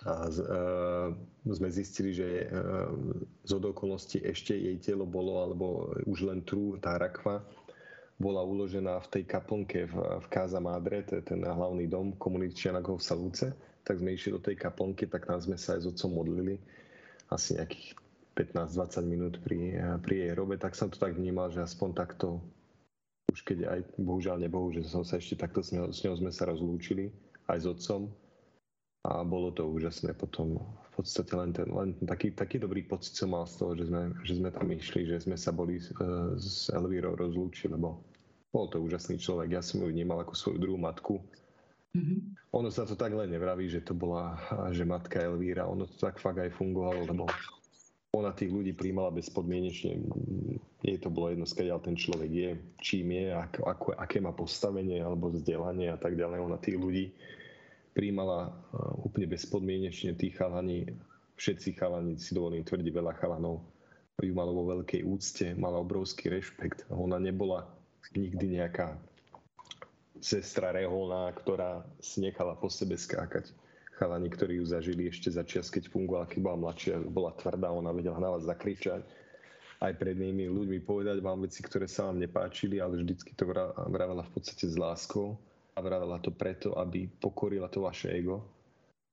A uh, sme zistili, že uh, z okolností ešte jej telo bolo, alebo už len trú, tá rakva, bola uložená v tej kaplnke v, v Káza Madre, to je ten hlavný dom komunity Čianakov v Salúce, tak sme išli do tej kaplnky, tak tam sme sa aj s otcom modlili. Asi nejakých 15-20 minút pri, pri jej hrobe, tak som to tak vnímal, že aspoň takto, už keď aj bohužiaľ nebohu, že som sa ešte takto s ňou, s ňou sme sa rozlúčili, aj s otcom a bolo to úžasné potom v podstate len, ten, len taký, taký dobrý pocit som mal z toho, že sme, že sme tam išli, že sme sa boli uh, s Elvírou rozlúčili, lebo bol to úžasný človek. Ja som ju vnímal ako svoju druhú matku. Mm-hmm. Ono sa to tak len nevraví, že to bola že matka Elvíra. Ono to tak fakt aj fungovalo, lebo ona tých ľudí príjmala bezpodmienečne. Jej to bolo jedno, skáďal ten človek je, čím je, ako, ako, aké má postavenie alebo vzdelanie a tak ďalej. Ona tých ľudí príjmala úplne bezpodmienečne. Tých chalani, všetci chalani, si dovolím tvrdiť, veľa chalanov ju malo vo veľkej úcte, mala obrovský rešpekt. Ona nebola nikdy nejaká sestra reholná, ktorá si nechala po sebe skákať. Chalani, ktorí ju zažili ešte za čas, keď fungovala, keď bola mladšia, bola tvrdá, ona vedela na vás zakričať aj pred nimi ľuďmi povedať vám veci, ktoré sa vám nepáčili, ale vždycky to vravela v podstate s láskou a vravela to preto, aby pokorila to vaše ego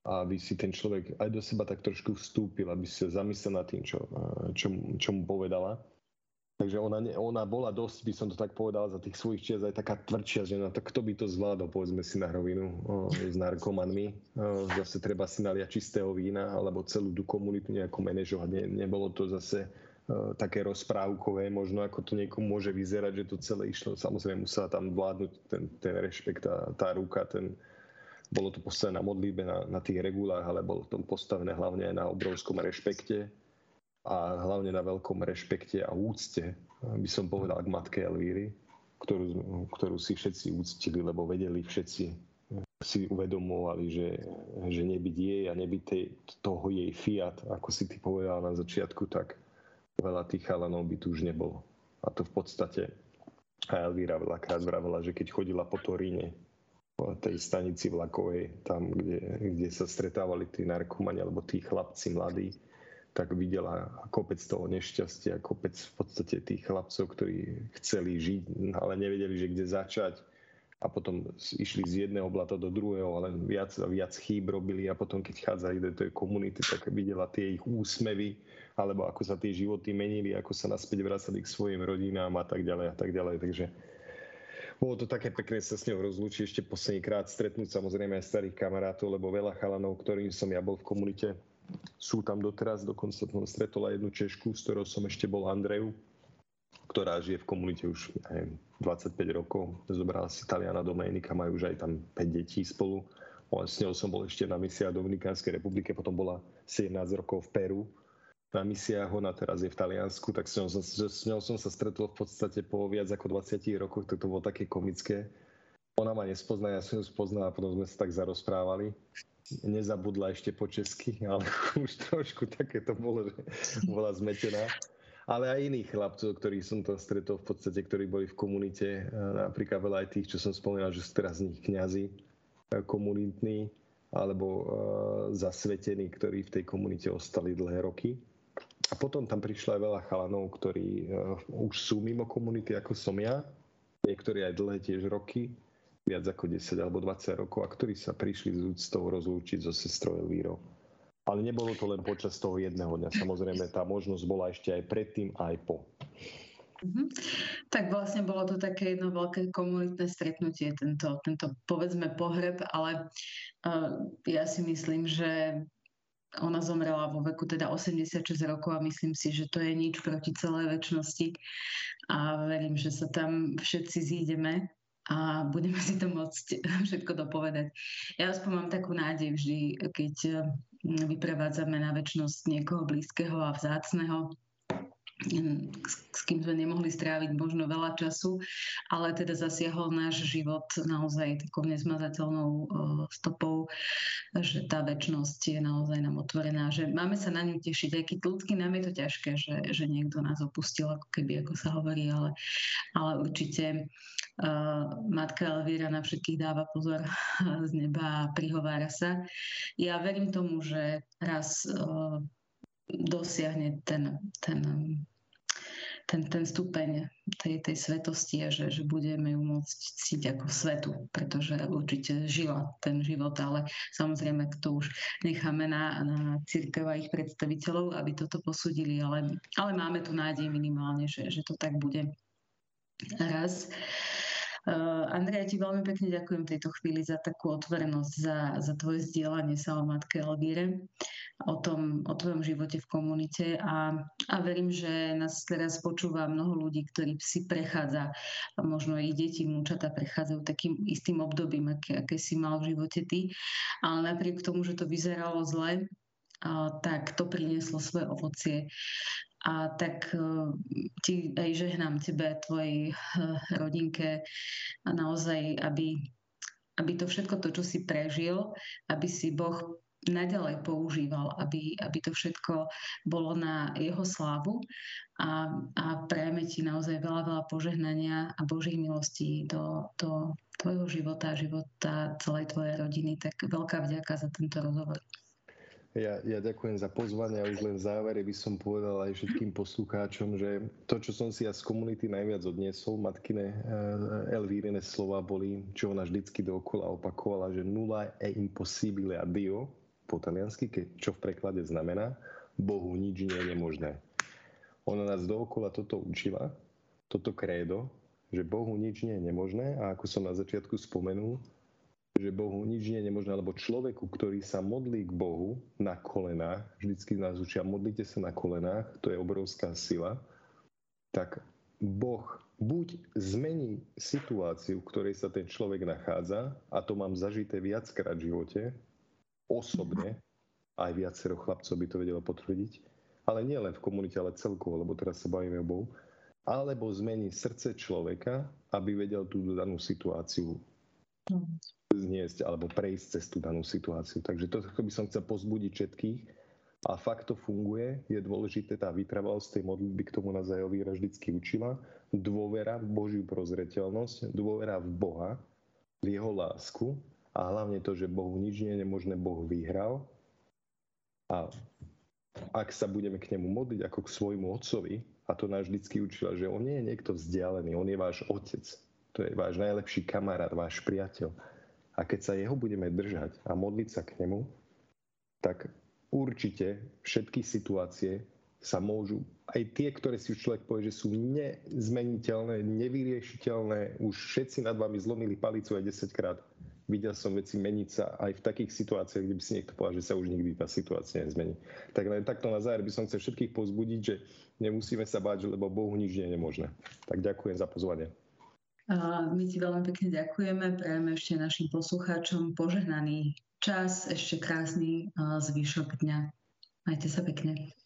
a aby si ten človek aj do seba tak trošku vstúpil, aby si sa zamyslel nad tým, čo, čo, čo mu povedala Takže ona, ona bola dosť, by som to tak povedal, za tých svojich čias aj taká tvrdšia žena. Tak kto by to zvládol, povedzme si na rovinu, o, s narkomanmi. O, zase treba si naliať čistého vína, alebo celú tú komunitu nejako manažovať. Ne, nebolo to zase o, také rozprávkové, možno ako to niekomu môže vyzerať, že to celé išlo. Samozrejme musela tam vládnuť ten, ten rešpekt, tá, tá ruka, ten, bolo to postavené na modlíbe, na, na tých regulách, ale bolo to postavené hlavne aj na obrovskom rešpekte a hlavne na veľkom rešpekte a úcte, by som povedal k matke Elvíry, ktorú, ktorú si všetci úctili, lebo vedeli všetci, si uvedomovali, že, že nebyť jej a nebyť tej, toho jej fiat, ako si ty povedal na začiatku, tak veľa tých chalanov by tu už nebolo. A to v podstate a Elvíra veľakrát vravela, že keď chodila po Toríne, po tej stanici vlakovej, tam, kde, kde sa stretávali tí narkomani alebo tí chlapci mladí, tak videla kopec toho nešťastia, kopec v podstate tých chlapcov, ktorí chceli žiť, ale nevedeli, že kde začať a potom išli z jedného blata do druhého, ale viac a viac chýb robili a potom, keď chádzali do tej komunity, tak videla tie ich úsmevy, alebo ako sa tie životy menili, ako sa naspäť vracali k svojim rodinám a tak ďalej a tak ďalej. Takže bolo to také pekné sa s ňou rozlúčiť ešte posledný krát, stretnúť samozrejme aj starých kamarátov, lebo veľa chalanov, ktorým som ja bol v komunite, sú tam doteraz, dokonca som stretol aj jednu Češku, s ktorou som ešte bol Andreju, ktorá žije v komunite už aj 25 rokov. Zobrala si Taliana Domenika, majú už aj tam 5 detí spolu. S ňou som bol ešte na misiách v Dominikánskej republike, potom bola 17 rokov v Peru na misiách, ona teraz je v Taliansku, tak s ňou, som, s ňou som sa stretol v podstate po viac ako 20 rokoch, tak to bolo také komické. Ona ma nespozná, ja som ju spoznal a potom sme sa tak zarozprávali nezabudla ešte po česky, ale (laughs) už trošku také to bolo, že bola zmetená. Ale aj iných chlapcov, ktorých som tam stretol v podstate, ktorí boli v komunite, napríklad veľa aj tých, čo som spomínal, že sú teraz z nich kniazy komunitní, alebo uh, zasvetení, ktorí v tej komunite ostali dlhé roky. A potom tam prišlo aj veľa chalanov, ktorí uh, už sú mimo komunity, ako som ja, niektorí aj dlhé tiež roky, viac ako 10 alebo 20 rokov a ktorí sa prišli z úctou rozlúčiť so sestrou Elvírou. Ale nebolo to len počas toho jedného dňa. Samozrejme, tá možnosť bola ešte aj predtým, aj po. Mm-hmm. Tak vlastne bolo to také jedno veľké komunitné stretnutie, tento, tento povedzme pohreb, ale uh, ja si myslím, že ona zomrela vo veku teda 86 rokov a myslím si, že to je nič proti celej väčšnosti a verím, že sa tam všetci zídeme a budeme si to môcť (laughs) všetko dopovedať. Ja aspoň mám takú nádej vždy, keď mm, vyprevádzame na väčšnosť niekoho blízkeho a vzácneho, s kým sme nemohli stráviť možno veľa času, ale teda zasiahol náš život naozaj takou nezmazateľnou stopou, že tá väčšnosť je naozaj nám otvorená, že máme sa na ňu tešiť, aj keď ľudský nám je to ťažké, že, že niekto nás opustil, ako keby, ako sa hovorí, ale, ale určite uh, matka Elvíra na všetkých dáva pozor (laughs) z neba a prihovára sa. Ja verím tomu, že raz uh, dosiahne ten, ten, ten, ten stupeň tej, tej svetosti a že, že budeme ju môcť cítiť ako svetu, pretože určite žila ten život, ale samozrejme to už necháme na, na církev a ich predstaviteľov, aby toto posudili, ale, ale máme tu nádej minimálne, že, že to tak bude raz. Uh, Andrea, ti veľmi pekne ďakujem tejto chvíli za takú otvorenosť, za, za tvoje zdieľanie sa o matke Elvíre, o, tom, o tvojom živote v komunite a, a verím, že nás teraz počúva mnoho ľudí, ktorí si prechádza, možno ich deti, múčata prechádzajú takým istým obdobím, aké, aké si mal v živote ty, ale napriek tomu, že to vyzeralo zle, a, tak to prinieslo svoje ovocie. A tak e, ti aj žehnám tebe, tvojej e, rodinke a naozaj, aby, aby to všetko to, čo si prežil, aby si Boh naďalej používal, aby, aby to všetko bolo na jeho slávu a, a prajeme ti naozaj veľa, veľa požehnania a Božích milostí do, do tvojho života, života celej tvojej rodiny. Tak veľká vďaka za tento rozhovor. Ja, ja ďakujem za pozvanie a už len v závere by som povedal aj všetkým poslucháčom, že to, čo som si ja z komunity najviac odniesol, matkine eh, Elvírine slova boli, čo ona vždycky dookola opakovala, že nula e impossibile a dio, po taliansky, čo v preklade znamená, Bohu nič nie je nemožné. Ona nás dookola toto učila, toto krédo, že Bohu nič nie je nemožné a ako som na začiatku spomenul, že Bohu nič nie je nemožné, alebo človeku, ktorý sa modlí k Bohu na kolenách, vždycky nás učia, modlite sa na kolenách, to je obrovská sila, tak Boh buď zmení situáciu, v ktorej sa ten človek nachádza, a to mám zažité viackrát v živote, osobne, aj viacero chlapcov by to vedelo potvrdiť, ale nie len v komunite, ale celkovo, lebo teraz sa bavíme o Bohu, alebo zmení srdce človeka, aby vedel tú danú situáciu zniesť alebo prejsť cez tú danú situáciu. Takže to by som chcel pozbudiť všetkých. A fakt to funguje. Je dôležité tá vytrvalosť tej modlitby, k tomu nás aj vždycky učila. Dôvera v Božiu prozreteľnosť, dôvera v Boha, v Jeho lásku a hlavne to, že Bohu nič nie je nemožné, Boh vyhral. A ak sa budeme k nemu modliť ako k svojmu otcovi, a to nás vždycky učila, že on nie je niekto vzdialený, on je váš otec. To je váš najlepší kamarát, váš priateľ a keď sa jeho budeme držať a modliť sa k nemu, tak určite všetky situácie sa môžu, aj tie, ktoré si už človek povie, že sú nezmeniteľné, nevyriešiteľné, už všetci nad vami zlomili palicu aj 10 krát. Videl som veci meniť sa aj v takých situáciách, kde by si niekto povedal, že sa už nikdy tá situácia nezmení. Tak len takto na záver by som chcel všetkých pozbudiť, že nemusíme sa báť, lebo Bohu nič nie je nemožné. Tak ďakujem za pozvanie. My ti veľmi pekne ďakujeme, prajeme ešte našim poslucháčom požehnaný čas, ešte krásny zvyšok dňa. Majte sa pekne.